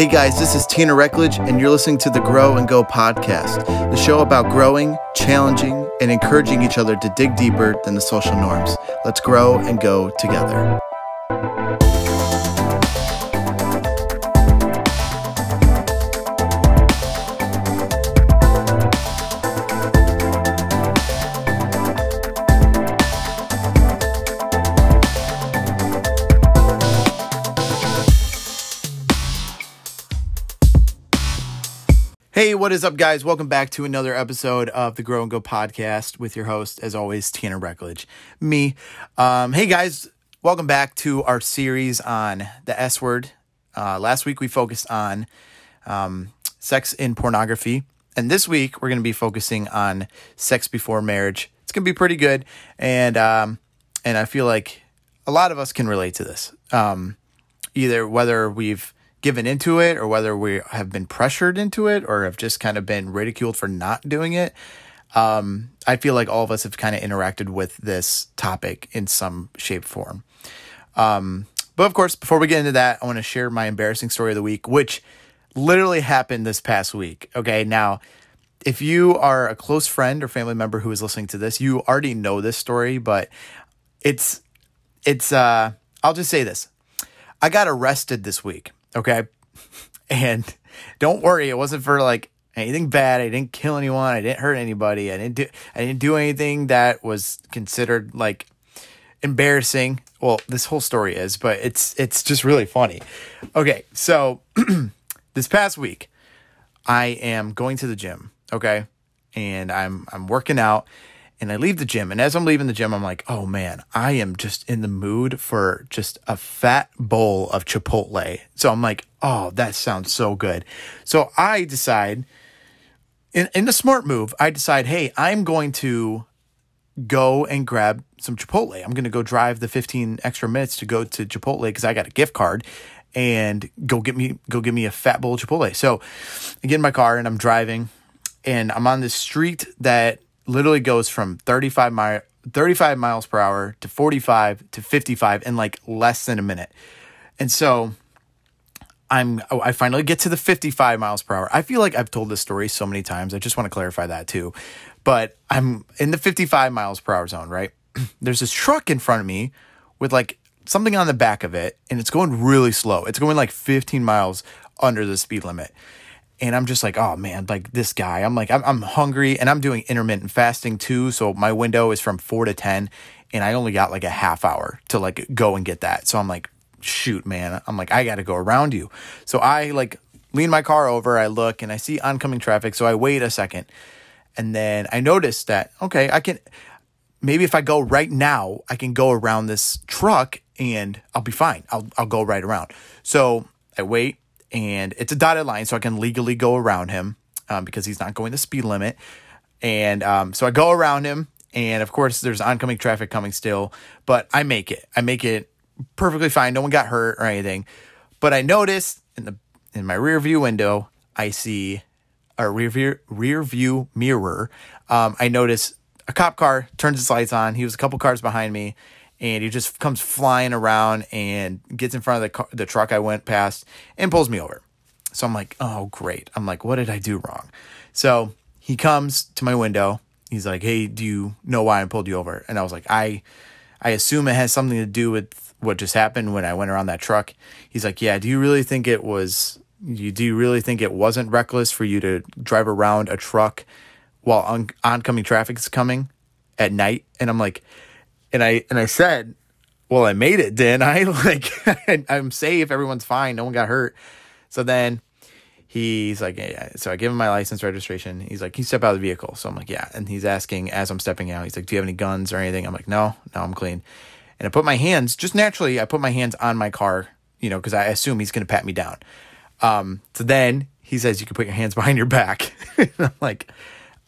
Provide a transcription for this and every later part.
Hey guys, this is Tanner Reckledge, and you're listening to the Grow and Go podcast, the show about growing, challenging, and encouraging each other to dig deeper than the social norms. Let's grow and go together. What is up, guys? Welcome back to another episode of the Grow and Go podcast with your host, as always, Tanner Reckledge. Me. Um, hey, guys, welcome back to our series on the S word. Uh, last week we focused on um, sex in pornography, and this week we're going to be focusing on sex before marriage. It's going to be pretty good, and um, and I feel like a lot of us can relate to this. Um, either whether we've given into it or whether we have been pressured into it or have just kind of been ridiculed for not doing it. Um, I feel like all of us have kind of interacted with this topic in some shape, form. Um, but of course, before we get into that, I want to share my embarrassing story of the week, which literally happened this past week. Okay. Now, if you are a close friend or family member who is listening to this, you already know this story, but it's, it's, uh, I'll just say this. I got arrested this week. Okay. And don't worry, it wasn't for like anything bad. I didn't kill anyone. I didn't hurt anybody. I didn't do I didn't do anything that was considered like embarrassing. Well, this whole story is, but it's it's just really funny. Okay, so this past week I am going to the gym, okay? And I'm I'm working out and I leave the gym. And as I'm leaving the gym, I'm like, oh man, I am just in the mood for just a fat bowl of Chipotle. So I'm like, oh, that sounds so good. So I decide, in, in the smart move, I decide, hey, I'm going to go and grab some Chipotle. I'm going to go drive the 15 extra minutes to go to Chipotle because I got a gift card and go get me go get me a fat bowl of Chipotle. So I get in my car and I'm driving and I'm on this street that literally goes from 35 mile 35 miles per hour to 45 to 55 in like less than a minute. And so I'm I finally get to the 55 miles per hour. I feel like I've told this story so many times. I just want to clarify that too. But I'm in the 55 miles per hour zone, right? There's this truck in front of me with like something on the back of it and it's going really slow. It's going like 15 miles under the speed limit and I'm just like, oh man, like this guy. I'm like, I'm, I'm hungry and I'm doing intermittent fasting too. So my window is from four to 10 and I only got like a half hour to like go and get that. So I'm like, shoot, man. I'm like, I got to go around you. So I like lean my car over, I look and I see oncoming traffic. So I wait a second and then I notice that, okay, I can, maybe if I go right now, I can go around this truck and I'll be fine. I'll, I'll go right around. So I wait and it's a dotted line, so I can legally go around him um, because he's not going the speed limit. And um, so I go around him, and of course, there's oncoming traffic coming still, but I make it. I make it perfectly fine. No one got hurt or anything. But I notice in the in my rear view window, I see a rear view, rear view mirror. Um, I notice a cop car turns its lights on. He was a couple cars behind me, and he just comes flying around and gets in front of the car, the truck I went past and pulls me over. So I'm like, oh great. I'm like, what did I do wrong? So he comes to my window. He's like, hey, do you know why I pulled you over? And I was like, I, I assume it has something to do with what just happened when I went around that truck. He's like, yeah. Do you really think it was? You do you really think it wasn't reckless for you to drive around a truck while on, oncoming traffic is coming at night? And I'm like, and I and I said, "Well, I made it, didn't I? Like I'm safe, everyone's fine, no one got hurt." So then he's like, yeah. so I give him my license registration. He's like, "Can you step out of the vehicle?" So I'm like, "Yeah." And he's asking as I'm stepping out, he's like, "Do you have any guns or anything?" I'm like, "No, no, I'm clean." And I put my hands just naturally. I put my hands on my car, you know, because I assume he's gonna pat me down. Um, so then he says, "You can put your hands behind your back." I'm like,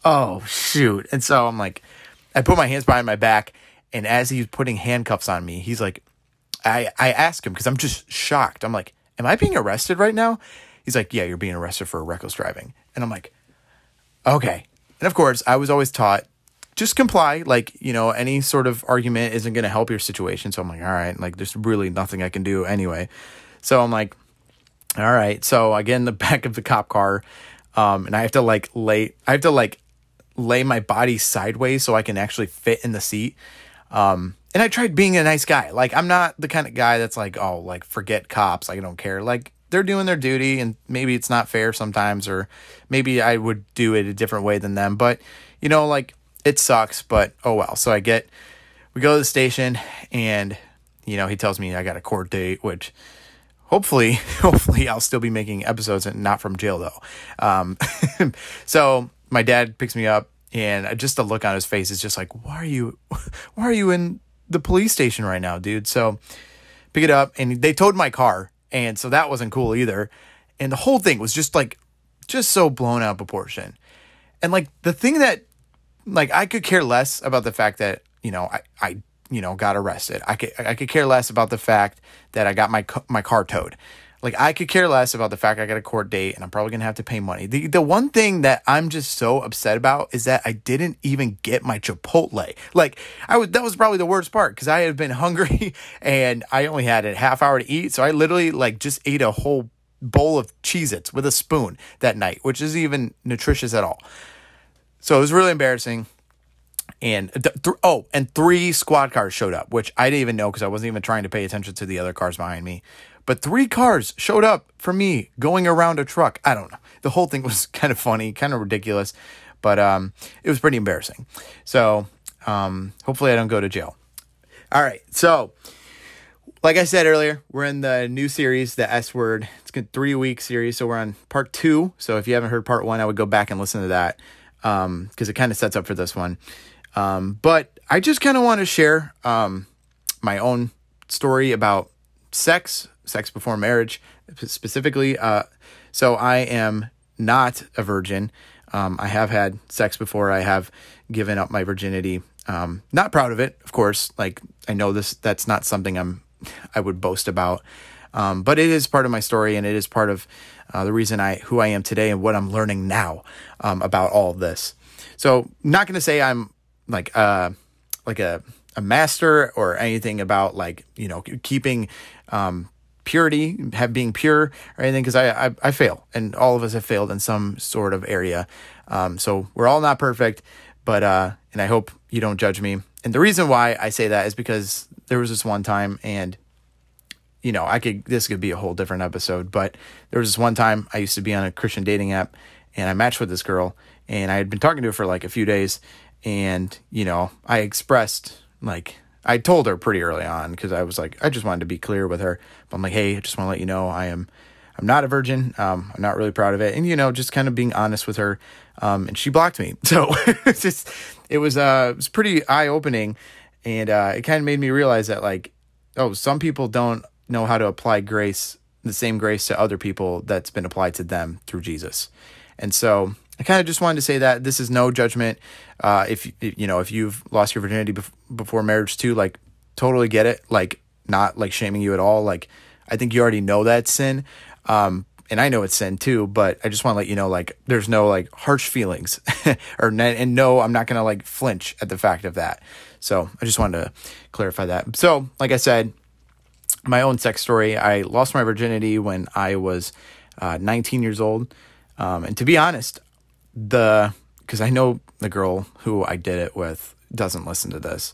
"Oh shoot!" And so I'm like, I put my hands behind my back and as he's putting handcuffs on me, he's like, I, I ask him because I'm just shocked. I'm like, Am I being arrested right now? He's like, Yeah, you're being arrested for reckless driving. And I'm like, Okay. And of course, I was always taught just comply. Like, you know, any sort of argument isn't going to help your situation. So I'm like, All right, like, there's really nothing I can do anyway. So I'm like, All right. So I get in the back of the cop car, um, and I have to like lay, I have to like lay my body sideways so I can actually fit in the seat. Um, and I tried being a nice guy. Like I'm not the kind of guy that's like, oh, like forget cops. I don't care. Like they're doing their duty, and maybe it's not fair sometimes, or maybe I would do it a different way than them. But you know, like it sucks. But oh well. So I get, we go to the station, and you know, he tells me I got a court date, which hopefully, hopefully I'll still be making episodes and not from jail though. Um, so my dad picks me up and just the look on his face is just like, why are you, why are you in the police station right now, dude? So pick it up and they towed my car. And so that wasn't cool either. And the whole thing was just like, just so blown out of proportion. And like the thing that, like, I could care less about the fact that, you know, I, I you know, got arrested. I could I could care less about the fact that I got my my car towed. Like I could care less about the fact I got a court date and I'm probably gonna have to pay money. The the one thing that I'm just so upset about is that I didn't even get my Chipotle. Like I was that was probably the worst part because I had been hungry and I only had a half hour to eat. So I literally like just ate a whole bowl of Cheez Its with a spoon that night, which is even nutritious at all. So it was really embarrassing and th- oh, and three squad cars showed up, which I didn't even know because I wasn't even trying to pay attention to the other cars behind me. But three cars showed up for me going around a truck. I don't know. The whole thing was kind of funny, kind of ridiculous, but um, it was pretty embarrassing. So um, hopefully I don't go to jail. All right, so like I said earlier, we're in the new series, the S word. It's a three week series, so we're on part two. So if you haven't heard part one, I would go back and listen to that because um, it kind of sets up for this one. Um, but I just kind of want to share um, my own story about sex, sex before marriage specifically. Uh, so I am not a virgin. Um, I have had sex before. I have given up my virginity. Um, not proud of it, of course. Like I know this, that's not something I'm, I would boast about. Um, but it is part of my story, and it is part of uh, the reason I who I am today and what I'm learning now um, about all this. So, not going to say I'm like uh like a a master or anything about like you know keeping um purity have being pure or anything because I, I, I fail and all of us have failed in some sort of area. Um so we're all not perfect but uh and i hope you don't judge me. And the reason why i say that is because there was this one time and you know i could this could be a whole different episode but there was this one time i used to be on a christian dating app and i matched with this girl and i had been talking to her for like a few days and, you know, I expressed like, I told her pretty early on because I was like, I just wanted to be clear with her. But I'm like, hey, I just want to let you know I am, I'm not a virgin. Um, I'm not really proud of it. And, you know, just kind of being honest with her. Um, and she blocked me. So it's just, it was, uh, it was pretty eye opening. And, uh, it kind of made me realize that, like, oh, some people don't know how to apply grace, the same grace to other people that's been applied to them through Jesus. And so I kind of just wanted to say that this is no judgment. Uh, if you know if you've lost your virginity bef- before marriage too, like totally get it. Like not like shaming you at all. Like I think you already know that sin. Um, and I know it's sin too, but I just want to let you know, like, there's no like harsh feelings, or and no, I'm not gonna like flinch at the fact of that. So I just wanted to clarify that. So, like I said, my own sex story. I lost my virginity when I was uh, 19 years old, um, and to be honest, the because I know the girl who I did it with doesn't listen to this.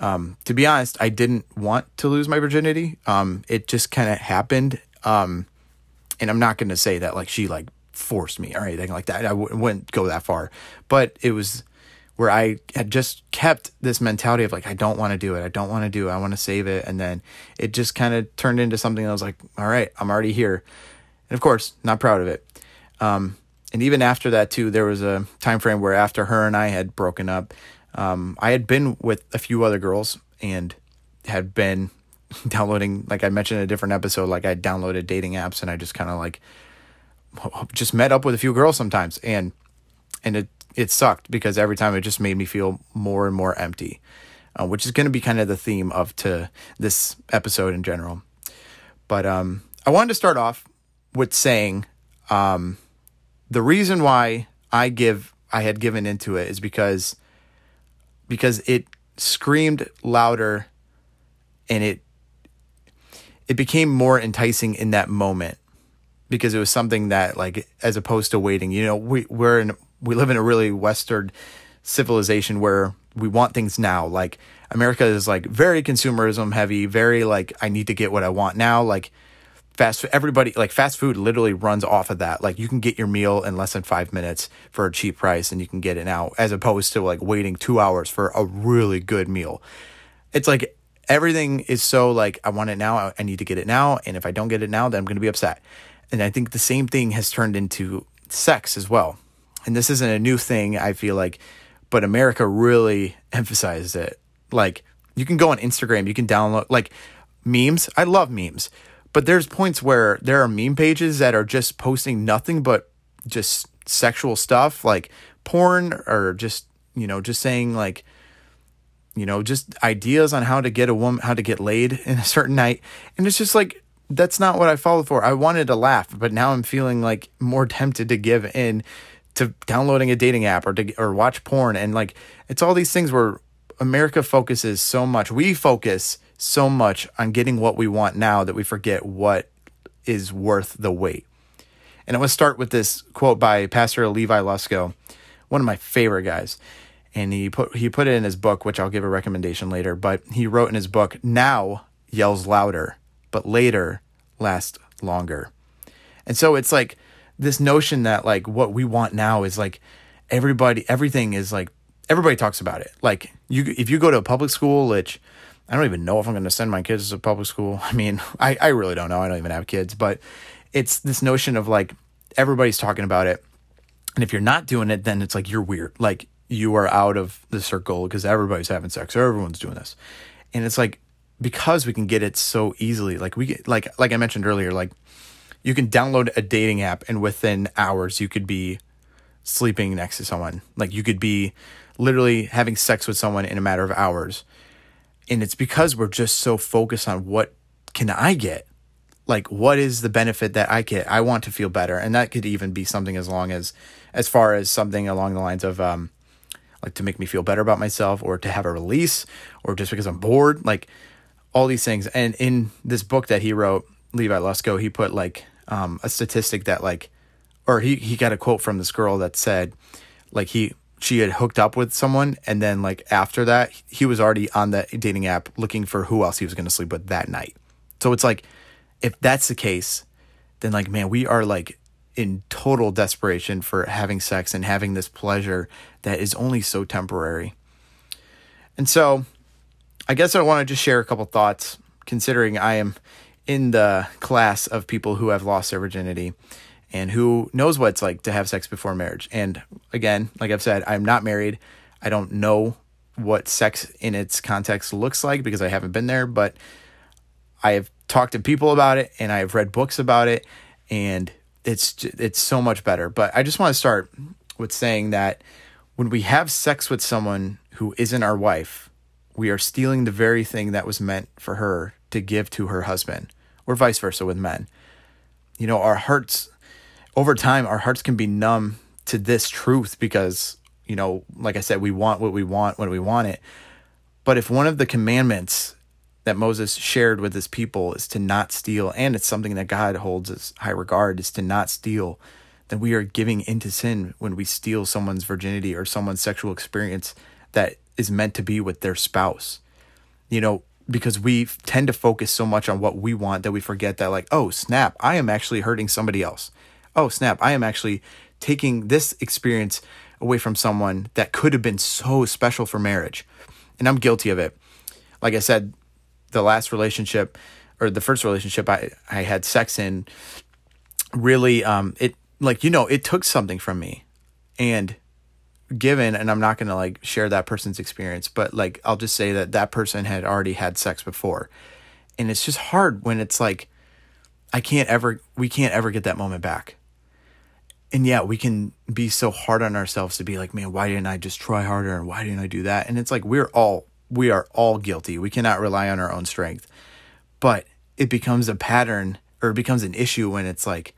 Um, to be honest, I didn't want to lose my virginity. Um, it just kind of happened. Um, and I'm not going to say that like she like forced me or anything like that. I w- wouldn't go that far, but it was where I had just kept this mentality of like, I don't want to do it. I don't want to do it. I want to save it. And then it just kind of turned into something that was like, all right, I'm already here. And of course, not proud of it. Um, and even after that too, there was a time frame where after her and I had broken up, um, I had been with a few other girls and had been downloading, like I mentioned in a different episode, like I downloaded dating apps and I just kind of like just met up with a few girls sometimes, and and it it sucked because every time it just made me feel more and more empty, uh, which is going to be kind of the theme of to this episode in general. But um, I wanted to start off with saying um, the reason why I give I had given into it is because because it screamed louder and it it became more enticing in that moment because it was something that like as opposed to waiting, you know, we we're in we live in a really western civilization where we want things now. Like America is like very consumerism heavy, very like I need to get what I want now. Like fast everybody like fast food literally runs off of that. Like you can get your meal in less than five minutes for a cheap price and you can get it now, as opposed to like waiting two hours for a really good meal. It's like everything is so like I want it now, I need to get it now, and if I don't get it now, then I'm gonna be upset. And I think the same thing has turned into sex as well. And this isn't a new thing, I feel like, but America really emphasizes it. Like you can go on Instagram, you can download like memes. I love memes. But there's points where there are meme pages that are just posting nothing but just sexual stuff, like porn or just, you know, just saying like you know, just ideas on how to get a woman, how to get laid in a certain night. And it's just like, that's not what I followed for. I wanted to laugh, but now I'm feeling like more tempted to give in to downloading a dating app or to or watch porn and like it's all these things where America focuses so much. We focus so much on getting what we want now that we forget what is worth the wait. And I want to start with this quote by Pastor Levi Lusko, one of my favorite guys. And he put he put it in his book, which I'll give a recommendation later, but he wrote in his book, now yells louder, but later lasts longer. And so it's like this notion that like what we want now is like everybody everything is like everybody talks about it. Like you if you go to a public school, which I don't even know if I'm going to send my kids to public school. I mean, I, I really don't know. I don't even have kids, but it's this notion of like everybody's talking about it. And if you're not doing it, then it's like you're weird. Like you are out of the circle because everybody's having sex or everyone's doing this. And it's like because we can get it so easily, like we get like like I mentioned earlier, like you can download a dating app and within hours you could be sleeping next to someone. Like you could be literally having sex with someone in a matter of hours. And it's because we're just so focused on what can I get? Like what is the benefit that I get? I want to feel better. And that could even be something as long as as far as something along the lines of um like to make me feel better about myself or to have a release or just because I'm bored, like all these things. And in this book that he wrote, Levi Lusko, he put like um, a statistic that like, or he he got a quote from this girl that said, like he she had hooked up with someone and then like after that he was already on the dating app looking for who else he was going to sleep with that night. So it's like if that's the case, then like man, we are like in total desperation for having sex and having this pleasure that is only so temporary. And so I guess I want to just share a couple thoughts considering I am in the class of people who have lost their virginity and who knows what it's like to have sex before marriage. And again, like I've said, I'm not married. I don't know what sex in its context looks like because I haven't been there, but I have talked to people about it and I've read books about it and it's it's so much better. But I just want to start with saying that when we have sex with someone who isn't our wife, we are stealing the very thing that was meant for her to give to her husband or vice versa with men. You know, our hearts, over time, our hearts can be numb to this truth because, you know, like I said, we want what we want when we want it. But if one of the commandments that Moses shared with his people is to not steal, and it's something that God holds as high regard, is to not steal, then we are giving into sin when we steal someone's virginity or someone's sexual experience that is meant to be with their spouse. You know, because we tend to focus so much on what we want that we forget that like oh snap i am actually hurting somebody else oh snap i am actually taking this experience away from someone that could have been so special for marriage. And i'm guilty of it. Like i said the last relationship or the first relationship i, I had sex in really um it like you know it took something from me. And given and i'm not going to like share that person's experience but like i'll just say that that person had already had sex before. And it's just hard when it's like i can't ever we can't ever get that moment back and yeah we can be so hard on ourselves to be like man why didn't i just try harder and why didn't i do that and it's like we're all we are all guilty we cannot rely on our own strength but it becomes a pattern or it becomes an issue when it's like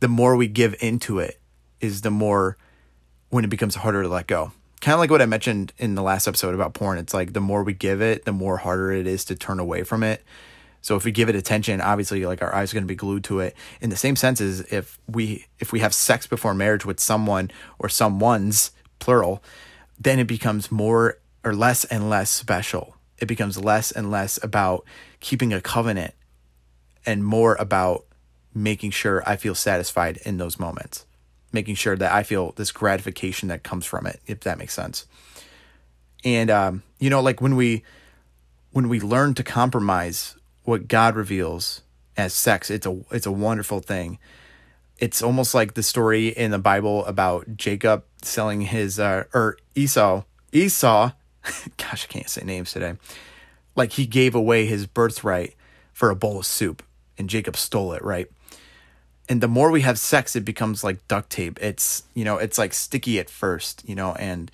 the more we give into it is the more when it becomes harder to let go. Kind of like what I mentioned in the last episode about porn. It's like the more we give it, the more harder it is to turn away from it So if we give it attention, obviously like our eyes are going to be glued to it. In the same sense as if we if we have sex before marriage with someone or someone's plural, then it becomes more or less and less special. It becomes less and less about keeping a covenant and more about making sure I feel satisfied in those moments, making sure that I feel this gratification that comes from it, if that makes sense. And um, you know, like when we when we learn to compromise what God reveals as sex, it's a it's a wonderful thing. It's almost like the story in the Bible about Jacob selling his uh, or Esau Esau. Gosh, I can't say names today. Like he gave away his birthright for a bowl of soup, and Jacob stole it, right? and the more we have sex it becomes like duct tape it's you know it's like sticky at first you know and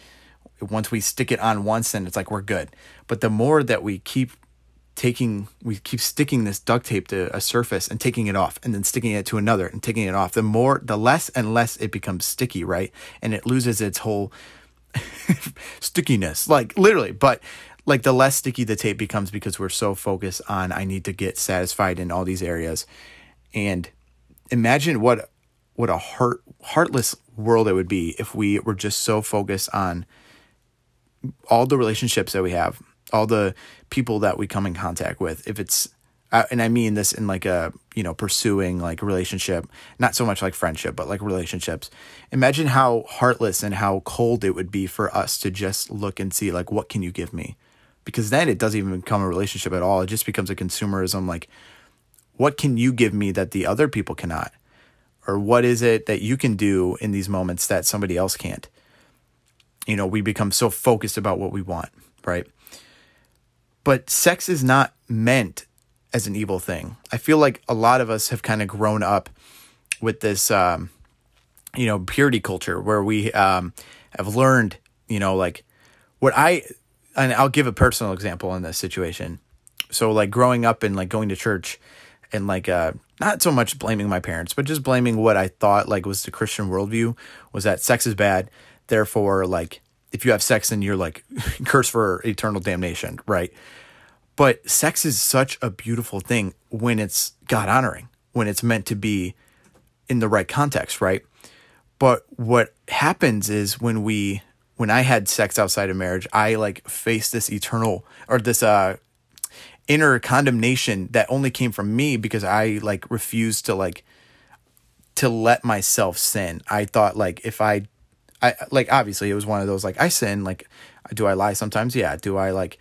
once we stick it on once then it's like we're good but the more that we keep taking we keep sticking this duct tape to a surface and taking it off and then sticking it to another and taking it off. The more the less and less it becomes sticky right? And it loses its whole stickiness like literally. But like the less sticky the tape becomes because we're so focused on i need to get satisfied in all these areas. And imagine what what a heart heartless world it would be if we were just so focused on all the relationships that we have, all the people that we come in contact with. If it's uh, and I mean this in like a you know pursuing like relationship, not so much like friendship, but like relationships. Imagine how heartless and how cold it would be for us to just look and see like what can you give me, because then it doesn't even become a relationship at all. It just becomes a consumerism. Like what can you give me that the other people cannot? Or what is it that you can do in these moments that somebody else can't? You know, we become so focused about what we want, right? But sex is not meant as an evil thing. I feel like a lot of us have kind of grown up with this, um, you know, purity culture where we um, have learned, you know, like what I, and I'll give a personal example in this situation. So, like growing up and like going to church, and like uh not so much blaming my parents, but just blaming what I thought like was the Christian worldview was that sex is bad. Therefore, like if you have sex, and you're like cursed for eternal damnation, right? But sex is such a beautiful thing when it's God honoring, when it's meant to be in the right context, right? But what happens is when we when I had sex outside of marriage, I like faced this eternal or this uh inner condemnation that only came from me because I like refused to like to let myself sin. I thought like if I I like obviously it was one of those like I sin like do I lie sometimes? Yeah. Do I like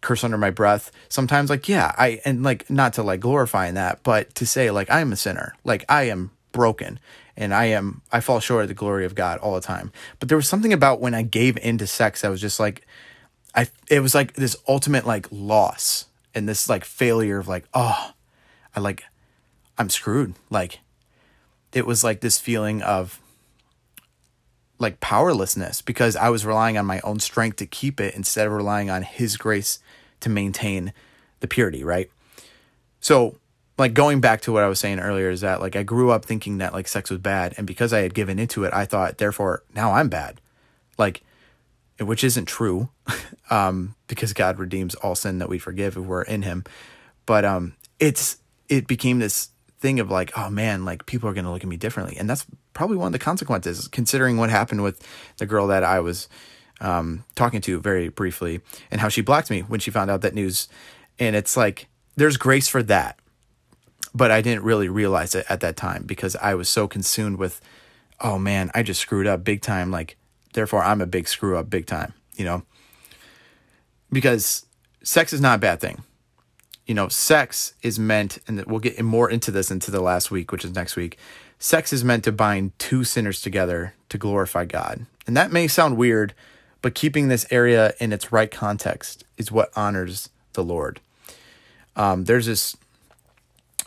curse under my breath? Sometimes like yeah, I and like not to like glorify in that, but to say like I am a sinner. Like I am broken and I am I fall short of the glory of God all the time. But there was something about when I gave into sex I was just like I it was like this ultimate like loss and this like failure of like oh i like i'm screwed like it was like this feeling of like powerlessness because i was relying on my own strength to keep it instead of relying on his grace to maintain the purity right? So like going back to what i was saying earlier is that like i grew up thinking that like sex was bad and because i had given into it i thought therefore now i'm bad. Like which isn't true, um, because God redeems all sin that we forgive if we're in Him. But um, it's it became this thing of like, oh man, like people are going to look at me differently, and that's probably one of the consequences, considering what happened with the girl that I was um, talking to very briefly, and how she blocked me when she found out that news. And it's like there's grace for that, but I didn't really realize it at that time because I was so consumed with, oh man, I just screwed up big time, like Therefore, I'm a big screw up, big time, you know? Because sex is not a bad thing. You know, sex is meant, and we'll get more into this into the last week, which is next week. Sex is meant to bind two sinners together to glorify God. And that may sound weird, but keeping this area in its right context is what honors the Lord. Um, there's this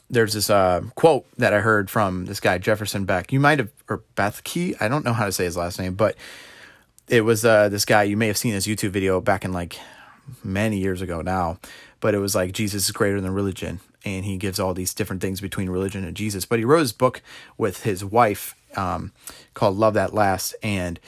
there's this uh, quote that I heard from this guy Jefferson Beck. You might have or Bethke. I don't know how to say his last name, but it was uh, this guy you may have seen his youtube video back in like many years ago now but it was like jesus is greater than religion and he gives all these different things between religion and jesus but he wrote his book with his wife um, called love that Last, and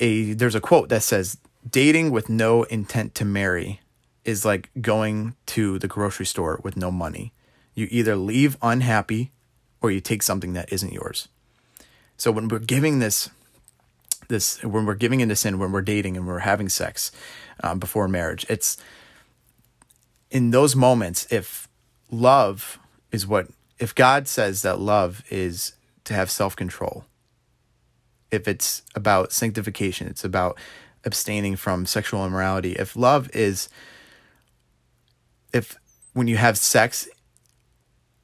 a there's a quote that says dating with no intent to marry is like going to the grocery store with no money. You either leave unhappy or you take something that isn't yours. So when we're giving this this when we're giving into sin, when we're dating and we're having sex um, before marriage, it's in those moments if love is what if God says that love is to have self-control, if it's about sanctification, it's about abstaining from sexual immorality. If love is if when you have sex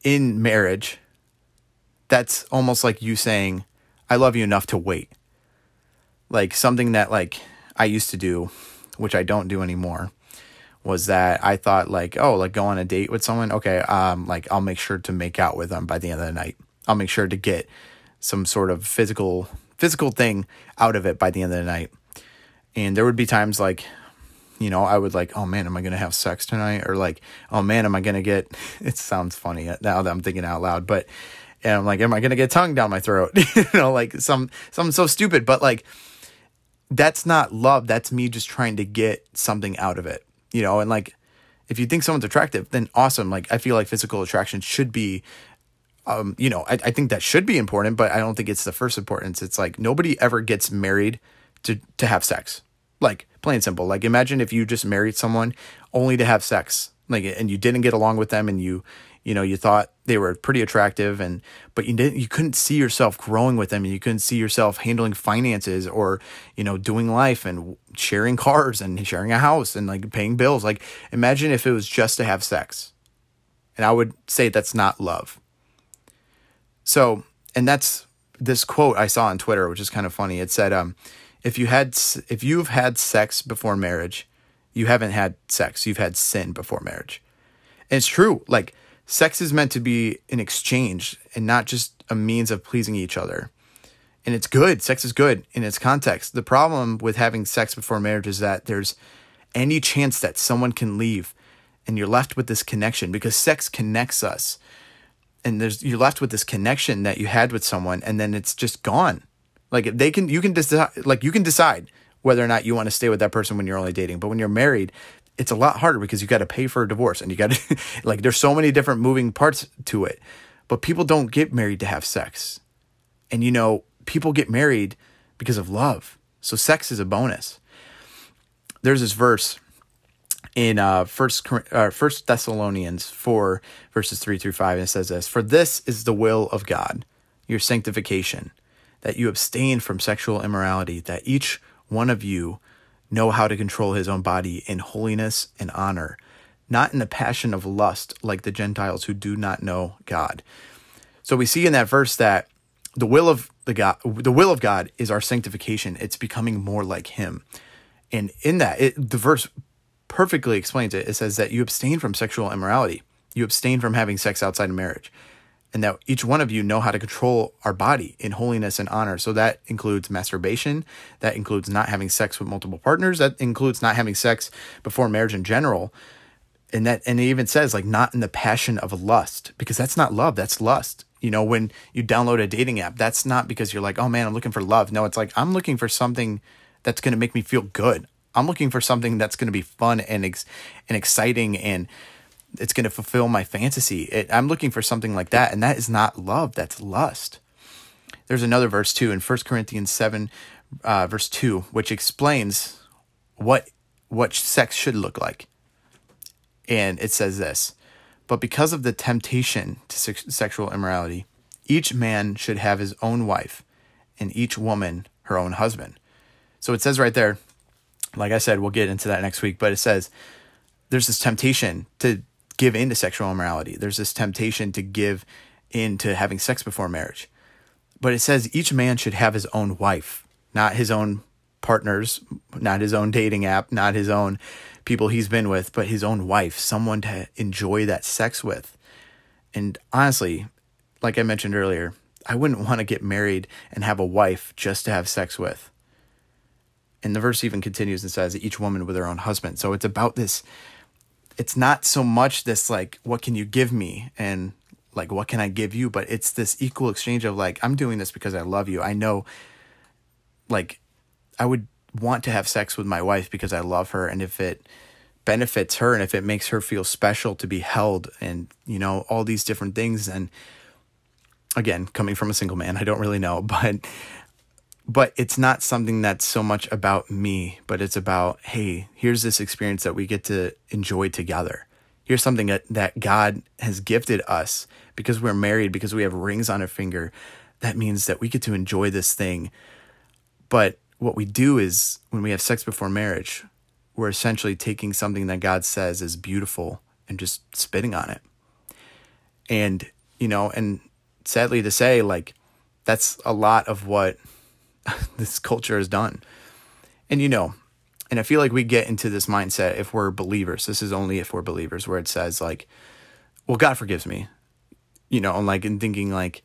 in marriage, that's almost like you saying, I love you enough to wait. Like something that like I used to do, which I don't do anymore, was that I thought like, oh, like go on a date with someone. Okay, um, like I'll make sure to make out with them by the end of the night. I'll make sure to get some sort of physical physical thing out of it by the end of the night. And there would be times like, you know, I would like, oh man, am I gonna have sex tonight? Or like, oh man, am I gonna get? It sounds funny now that I'm thinking out loud, but and I'm like, am I gonna get tongue down my throat? you know, like some something so stupid, but like that's not love. That's me just trying to get something out of it. You know, and like if you think someone's attractive, then awesome. Like I feel like physical attraction should be um, you know, I, I think that should be important, but I don't think it's the first importance. It's like nobody ever gets married to to have sex. Like plain simple. Like imagine if you just married someone only to have sex. Like and you didn't get along with them and you you know you thought they were pretty attractive and but you didn't you couldn't see yourself growing with them and you couldn't see yourself handling finances or you know doing life and sharing cars and sharing a house and like paying bills. Like imagine if it was just to have sex. And i would say that's not love. So and that's this quote i saw on twitter which is kind of funny. It said um if you had if you've had sex before marriage you haven't had sex. You've had sin before marriage. And it's true. Like sex is meant to be an exchange and not just a means of pleasing each other. And it's good. Sex is good in its context. The problem with having sex before marriage is that there's any chance that someone can leave and you're left with this connection because sex connects us. And there's you're left with this connection that you had with someone and then it's just gone. Like they can you can decide like you can decide whether or not you want to stay with that person when you're only dating. But when you're married, it's a lot harder because you got to pay for a divorce and you got to like there's so many different moving parts to it. But people don't get married to have sex. And you know, people get married because of love. So sex is a bonus. There's this verse in uh first uh, first Thessalonians 4 verses 3 through 5 and it says this, "For this is the will of God, your sanctification, that you abstain from sexual immorality, that each one of you know how to control his own body in holiness and honor, not in the passion of lust like the Gentiles who do not know God. So we see in that verse that the will of the God, the will of God is our sanctification. It's becoming more like Him, and in that, it, the verse perfectly explains it. It says that you abstain from sexual immorality, you abstain from having sex outside of marriage and that each one of you know how to control our body in holiness and honor. So that includes masturbation, that includes not having sex with multiple partners, that includes not having sex before marriage in general. And that and it even says like not in the passion of lust because that's not love, that's lust. You know, when you download a dating app, that's not because you're like, "Oh man, I'm looking for love." No, it's like I'm looking for something that's going to make me feel good. I'm looking for something that's going to be fun and ex- and exciting and it's going to fulfill my fantasy. It, I'm looking for something like that, and that is not love. That's lust. There's another verse too in 1 Corinthians seven, uh, verse two, which explains what what sex should look like, and it says this: "But because of the temptation to se- sexual immorality, each man should have his own wife, and each woman her own husband." So it says right there, like I said, we'll get into that next week, but it says there's this temptation to give into sexual immorality. There's this temptation to give into having sex before marriage. But it says each man should have his own wife, not his own partners, not his own dating app, not his own people he's been with, but his own wife, someone to enjoy that sex with. And honestly, like I mentioned earlier, I wouldn't want to get married and have a wife just to have sex with. And the verse even continues and says each woman with her own husband. So it's about this it's not so much this like what can you give me and like what can I give you, but it's this equal exchange of like I'm doing this because I love you. I know like I would want to have sex with my wife because I love her and if it benefits her and if it makes her feel special to be held and you know all these different things and again coming from a single man i don't really know but but it's not something that's so much about me but it's about hey here's this experience that we get to enjoy together. Here's something that, that god has gifted us because we're married because we have rings on our finger. That means that we get to enjoy this thing. But what we do is when we have sex before marriage we're essentially taking something that God says is beautiful and just spitting on it. And, you know, and sadly to say, like, that's a lot of what this culture is done. And, you know, and I feel like we get into this mindset if we're believers. This is only if we're believers, where it says, like, well, God forgives me, you know, and like, and thinking, like,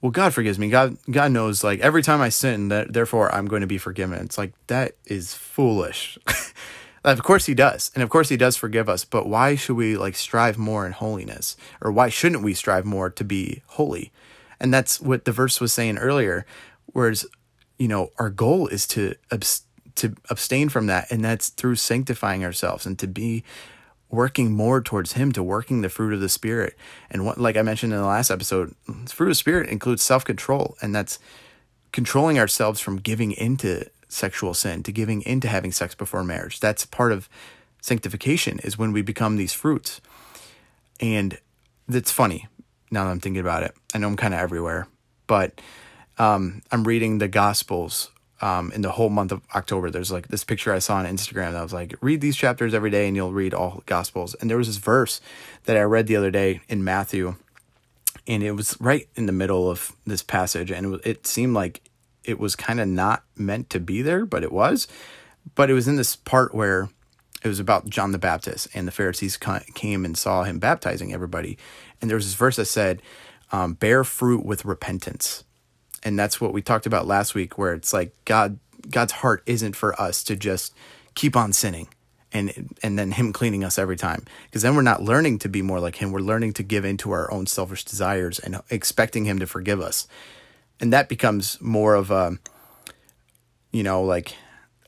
well, God forgives me. God, God knows, like, every time I sin, that therefore I'm going to be forgiven. It's like, that is foolish. of course he does. And of course he does forgive us. But why should we, like, strive more in holiness? Or why shouldn't we strive more to be holy? And that's what the verse was saying earlier. Whereas, you know, our goal is to, abs- to abstain from that. And that's through sanctifying ourselves and to be working more towards him to working the fruit of the spirit. And what like i mentioned in the last episode fruit of spirit includes self-control and that's controlling ourselves from giving into sexual sin to giving into having sex before marriage. That's part of sanctification is when we become these fruits. And that's funny now that i'm thinking about it. I know i'm kind of everywhere but um, i'm reading the gospels um, in the whole month of October. There's like this picture I saw on Instagram that was like, read these chapters every day and you'll read all Gospels. And there was this verse that I read the other day in Matthew, and it was right in the middle of this passage. And it, it seemed like it was kind of not meant to be there, but it was. But it was in this part where it was about John the Baptist, and the Pharisees came and saw him baptizing everybody. And there was this verse that said, um, bear fruit with repentance and that's what we talked about last week where it's like god god's heart isn't for us to just keep on sinning and and then him cleaning us every time. Because then we're not learning to be more like him. We're learning to give into our own selfish desires and expecting him to forgive us. And that becomes more of a you know like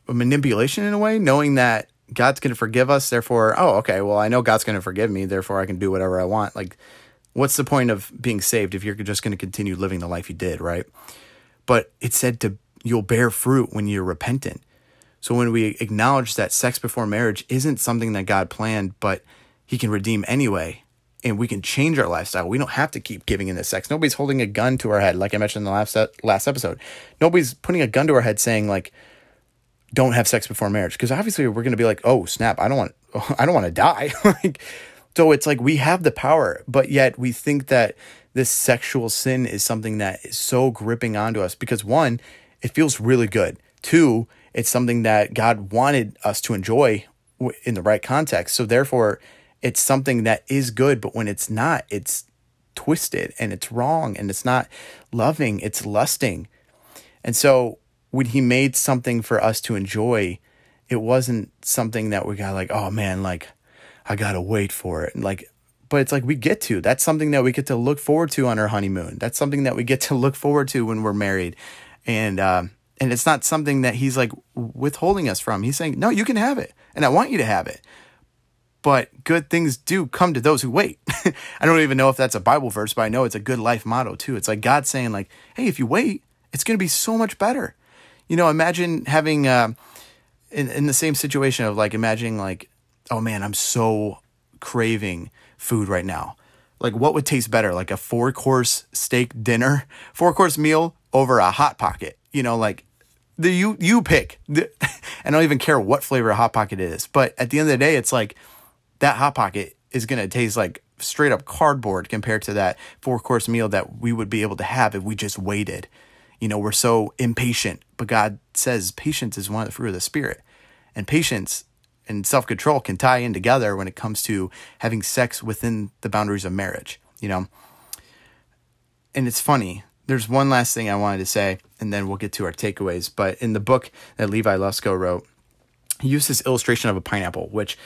a manipulation in a way knowing that god's going to forgive us. Therefore oh okay well i know god's going to forgive me. Therefore i can do whatever i want. Like what's the point of being saved if you're just going to continue living the life you did, right? But it said to you'll bear fruit when you're repentant. So when we acknowledge that sex before marriage isn't something that God planned, but he can redeem anyway, and we can change our lifestyle. We don't have to keep giving into sex. Nobody's holding a gun to our head, like I mentioned in the last last episode. Nobody's putting a gun to our head saying like, "Don't have sex before marriage," because obviously we're going to be like, "Oh snap! I don't want, I don't want to die." like so it's like we have the power, but yet we think that this sexual sin is something that is so gripping onto us because one, it feels really good. Two, it's something that God wanted us to enjoy in the right context. So therefore, it's something that is good, but when it's not, it's twisted and it's wrong and it's not loving, it's lusting. And so when he made something for us to enjoy, it wasn't something that we got like, oh man, like I gotta wait for it. And like, but it's like we get to. That's something that we get to look forward to on our honeymoon. That's something that we get to look forward to when we're married, and uh, and it's not something that he's like withholding us from. He's saying, no, you can have it, and I want you to have it. But good things do come to those who wait. I don't even know if that's a Bible verse, but I know it's a good life motto too. It's like God saying, like, hey, if you wait, it's gonna be so much better. You know, imagine having uh, in in the same situation of like imagining like oh man, I'm so craving food right now. Like, what would taste better? Like a four course steak dinner, four course meal over a hot pocket. You know, like the you you pick. The, I don't even care what flavor hot pocket is, but at the end of the day, it's like that hot pocket is gonna taste like straight up cardboard compared to that four course meal that we would be able to have if we just waited. You know, we're so impatient, but God says patience is one of the fruit of the spirit. And patience and self control can tie in together when it comes to having sex within the boundaries of marriage, you know? And it's funny. There's one last thing I wanted to say, and then we'll get to our takeaways. But in the book that Levi Lusko wrote, he used this illustration of a pineapple, which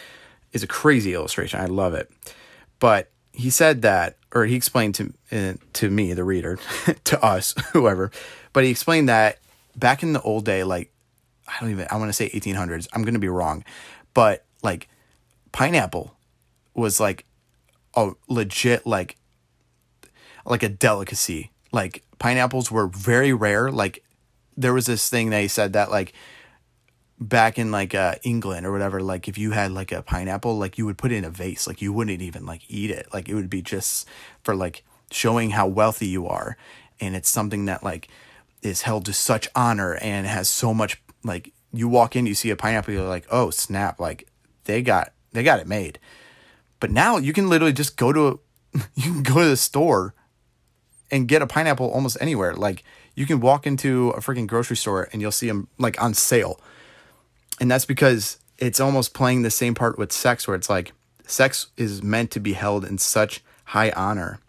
is a crazy illustration. I love it. But he said that, or he explained to uh, to me, the reader, to us, whoever. But he explained that back in the old day, like I don't even I want to say 1800s. I'm going to be wrong, but like pineapple was like a legit like like a delicacy. Like pineapples were very rare. Like there was this thing they said that like back in like uh, England or whatever, like if you had like a pineapple, like you would put it in a vase, like you wouldn't even like eat it. Like it would be just for like showing how wealthy you are. And it's something that like is held to such honor and has so much like you walk in, you see a pineapple, you're like, oh snap, like they got they got it made. But now you can literally just go to a, you can go to the store and get a pineapple almost anywhere. Like you can walk into a freaking grocery store and you'll see them like on sale. And that's because it's almost playing the same part with sex where it's like sex is meant to be held in such high honor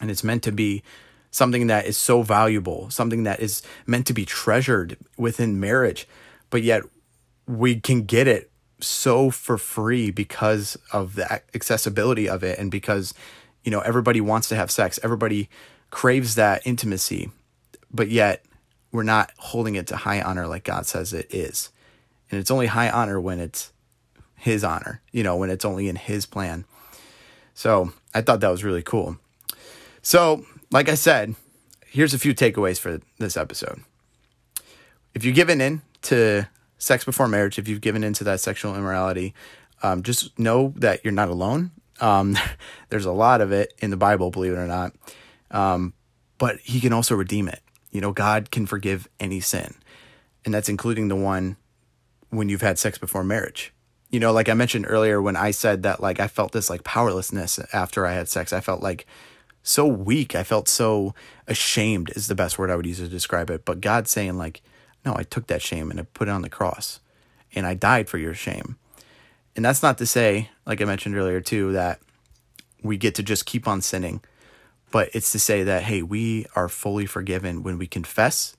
and it's meant to be something that is so valuable, something that is meant to be treasured within marriage, but yet we can get it so for free because of the accessibility of it and because you know everybody wants to have sex. Everybody craves that intimacy but yet we're not holding it to high honor like God says it is. And it's only high honor when it's his honor you know when it's only in his plan. So I thought that was really cool. So like I said here's a few takeaways for this episode. If you're given in to sex before marriage, if you've given into that sexual immorality, um, just know that you're not alone. Um, there's a lot of it in the Bible, believe it or not. Um, but He can also redeem it. You know, God can forgive any sin, and that's including the one when you've had sex before marriage. You know, like I mentioned earlier, when I said that, like I felt this like powerlessness after I had sex. I felt like so weak. I felt so ashamed is the best word I would use to describe it. But God's saying like, no, I took that shame and I put it on the cross and I died for your shame. And that's not to say, like I mentioned earlier too, that we get to just keep on sinning, but it's to say that, hey, we are fully forgiven when we confess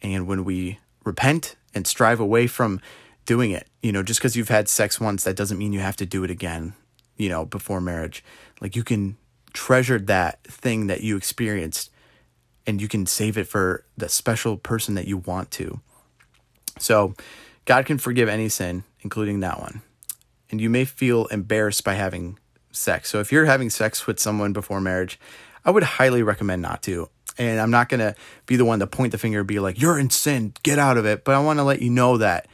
and when we repent and strive away from doing it. You know, just because you've had sex once, that doesn't mean you have to do it again, you know, before marriage. Like you can treasure that thing that you experienced and you can save it for the special person that you want to. So, God can forgive any sin, including that one. And you may feel embarrassed by having sex. So, if you're having sex with someone before marriage, I would highly recommend not to. And I'm not going to be the one to point the finger and be like, you're in sin, get out of it. But I want to let you know that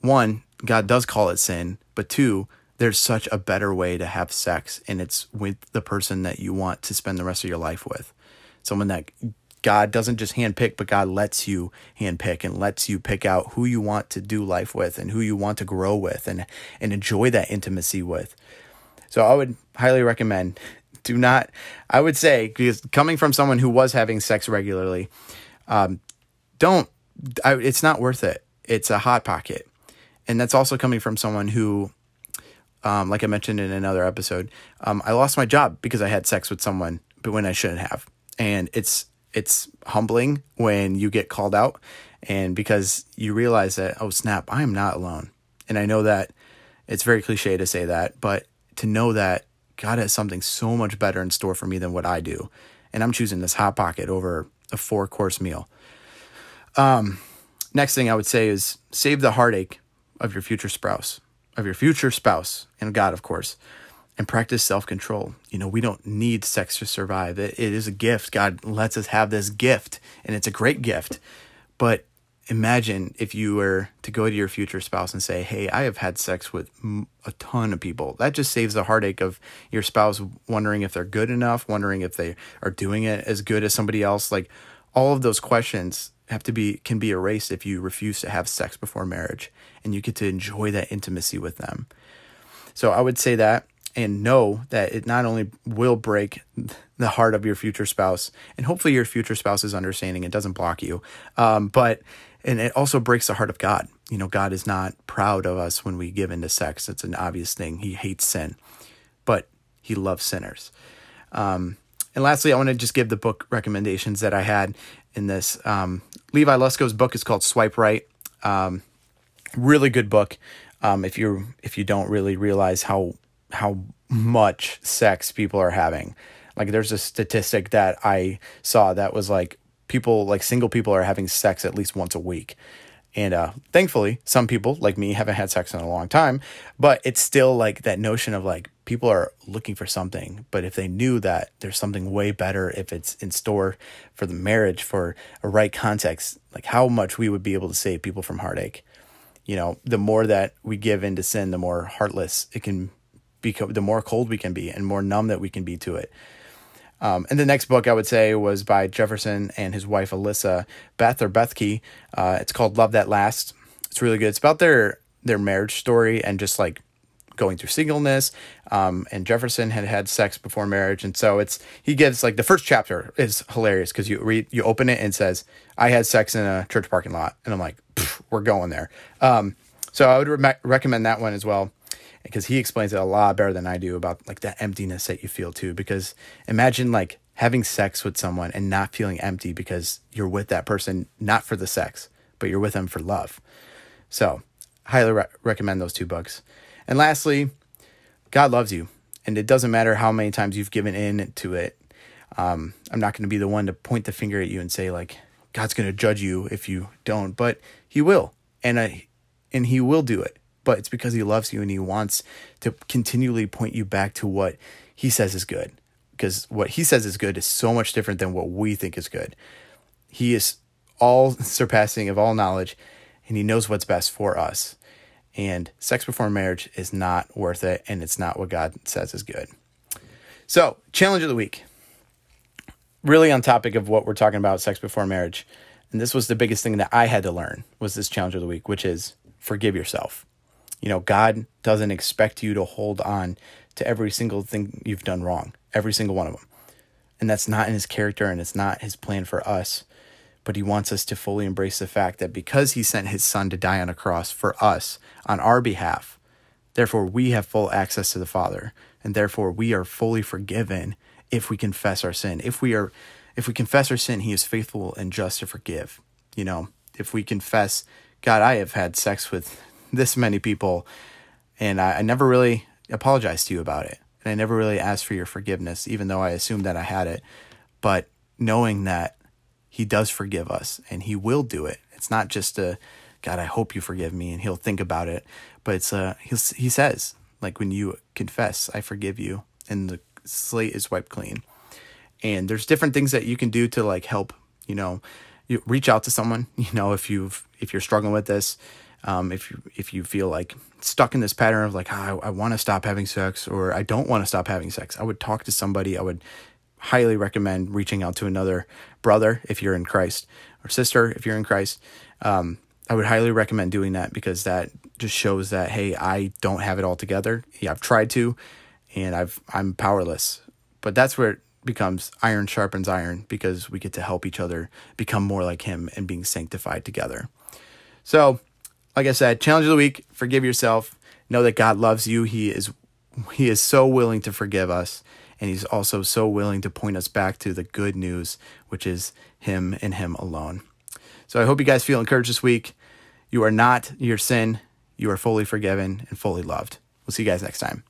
one, God does call it sin, but two, there's such a better way to have sex, and it's with the person that you want to spend the rest of your life with. Someone that God doesn't just handpick, but God lets you handpick and lets you pick out who you want to do life with and who you want to grow with and, and enjoy that intimacy with. So I would highly recommend do not, I would say, because coming from someone who was having sex regularly, um, don't, I, it's not worth it. It's a hot pocket. And that's also coming from someone who, um, like I mentioned in another episode, um, I lost my job because I had sex with someone, but when I shouldn't have. And it's it's humbling when you get called out and because you realize that oh snap i am not alone. And i know that it's very cliche to say that but to know that god has something so much better in store for me than what i do. And i'm choosing this hot pocket over a four course meal. Um next thing i would say is save the heartache of your future spouse of your future spouse and god of course and practice self control. You know, we don't need sex to survive. It, it is a gift. God lets us have this gift, and it's a great gift. But imagine if you were to go to your future spouse and say, Hey, I have had sex with a ton of people. That just saves the heartache of your spouse wondering if they're good enough, wondering if they are doing it as good as somebody else. Like all of those questions have to be can be erased if you refuse to have sex before marriage and you get to enjoy that intimacy with them. So I would say that and know that it not only will break the heart of your future spouse, and hopefully your future spouse is understanding it doesn't block you, um, but and it also breaks the heart of God. You know, God is not proud of us when we give into sex. It's an obvious thing. He hates sin, but He loves sinners. Um, and lastly, I want to just give the book recommendations that I had in this. Um, Levi Lusko's book is called Swipe Right. Um, really good book. Um, if you if you don't really realize how how much sex people are having. Like there's a statistic that I saw that was like people like single people are having sex at least once a week. And uh, thankfully, some people like me haven't had sex in a long time, but it's still like that notion of like people are looking for something. But if they knew that there's something way better, if it's in store for the marriage, for a right context, like how much we would be able to save people from heartache. You know, the more that we give into sin, the more heartless it can become, the more cold we can be and more numb that we can be to it. Um, and the next book I would say was by Jefferson and his wife Alyssa Beth or Bethke. Uh, it's called Love That Lasts. It's really good. It's about their their marriage story and just like going through singleness. Um, and Jefferson had had sex before marriage, and so it's he gives like the first chapter is hilarious because you read you open it and it says I had sex in a church parking lot, and I'm like we're going there. Um, so I would re- recommend that one as well because he explains it a lot better than I do about like that emptiness that you feel too. Because imagine like having sex with someone and not feeling empty because you're with that person not for the sex, but you're with them for love. So, highly re- recommend those two books. And lastly, God loves you, and it doesn't matter how many times you've given in to it. Um, I'm not going to be the one to point the finger at you and say like God's going to judge you if you don't, but He will, and I, and He will do it but it's because he loves you and he wants to continually point you back to what he says is good. Because what he says is good is so much different than what we think is good. He is all surpassing of all knowledge and he knows what's best for us. And sex before marriage is not worth it and it's not what God says is good. So, challenge of the week. Really on topic of what we're talking about sex before marriage. And this was the biggest thing that I had to learn was this challenge of the week, which is forgive yourself. You know, God doesn't expect you to hold on to every single thing you've done wrong, every single one of them. And that's not in his character and it's not his plan for us. But he wants us to fully embrace the fact that because he sent his son to die on a cross for us on our behalf, therefore we have full access to the Father. And therefore we are fully forgiven if we confess our sin. If we are if we confess our sin, he is faithful and just to forgive. You know, if we confess, God, I have had sex with this many people, and I, I never really apologized to you about it. And I never really asked for your forgiveness, even though I assumed that I had it. But knowing that He does forgive us and He will do it. It's not just a, God, I hope you forgive me, and He'll think about it. But it's uh, a, He says, like when you confess, I forgive you, and the slate is wiped clean. And there's different things that you can do to like help, you know, you reach out to someone, you know, if you've, if you're struggling with this, um, if you if you feel like stuck in this pattern of like oh, I, I want to stop having sex or I don't want to stop having sex, I would talk to somebody. I would highly recommend reaching out to another brother if you're in Christ or sister if you're in Christ. Um, I would highly recommend doing that because that just shows that hey, I don't have it all together. Yeah, I've tried to, and I've I'm powerless. But that's where it becomes iron sharpens iron because we get to help each other become more like Him and being sanctified together. So like I said, challenge of the week, forgive yourself. Know that God loves you. He is he is so willing to forgive us and he's also so willing to point us back to the good news, which is him and him alone. So I hope you guys feel encouraged this week. You are not your sin. You are fully forgiven and fully loved. We'll see you guys next time.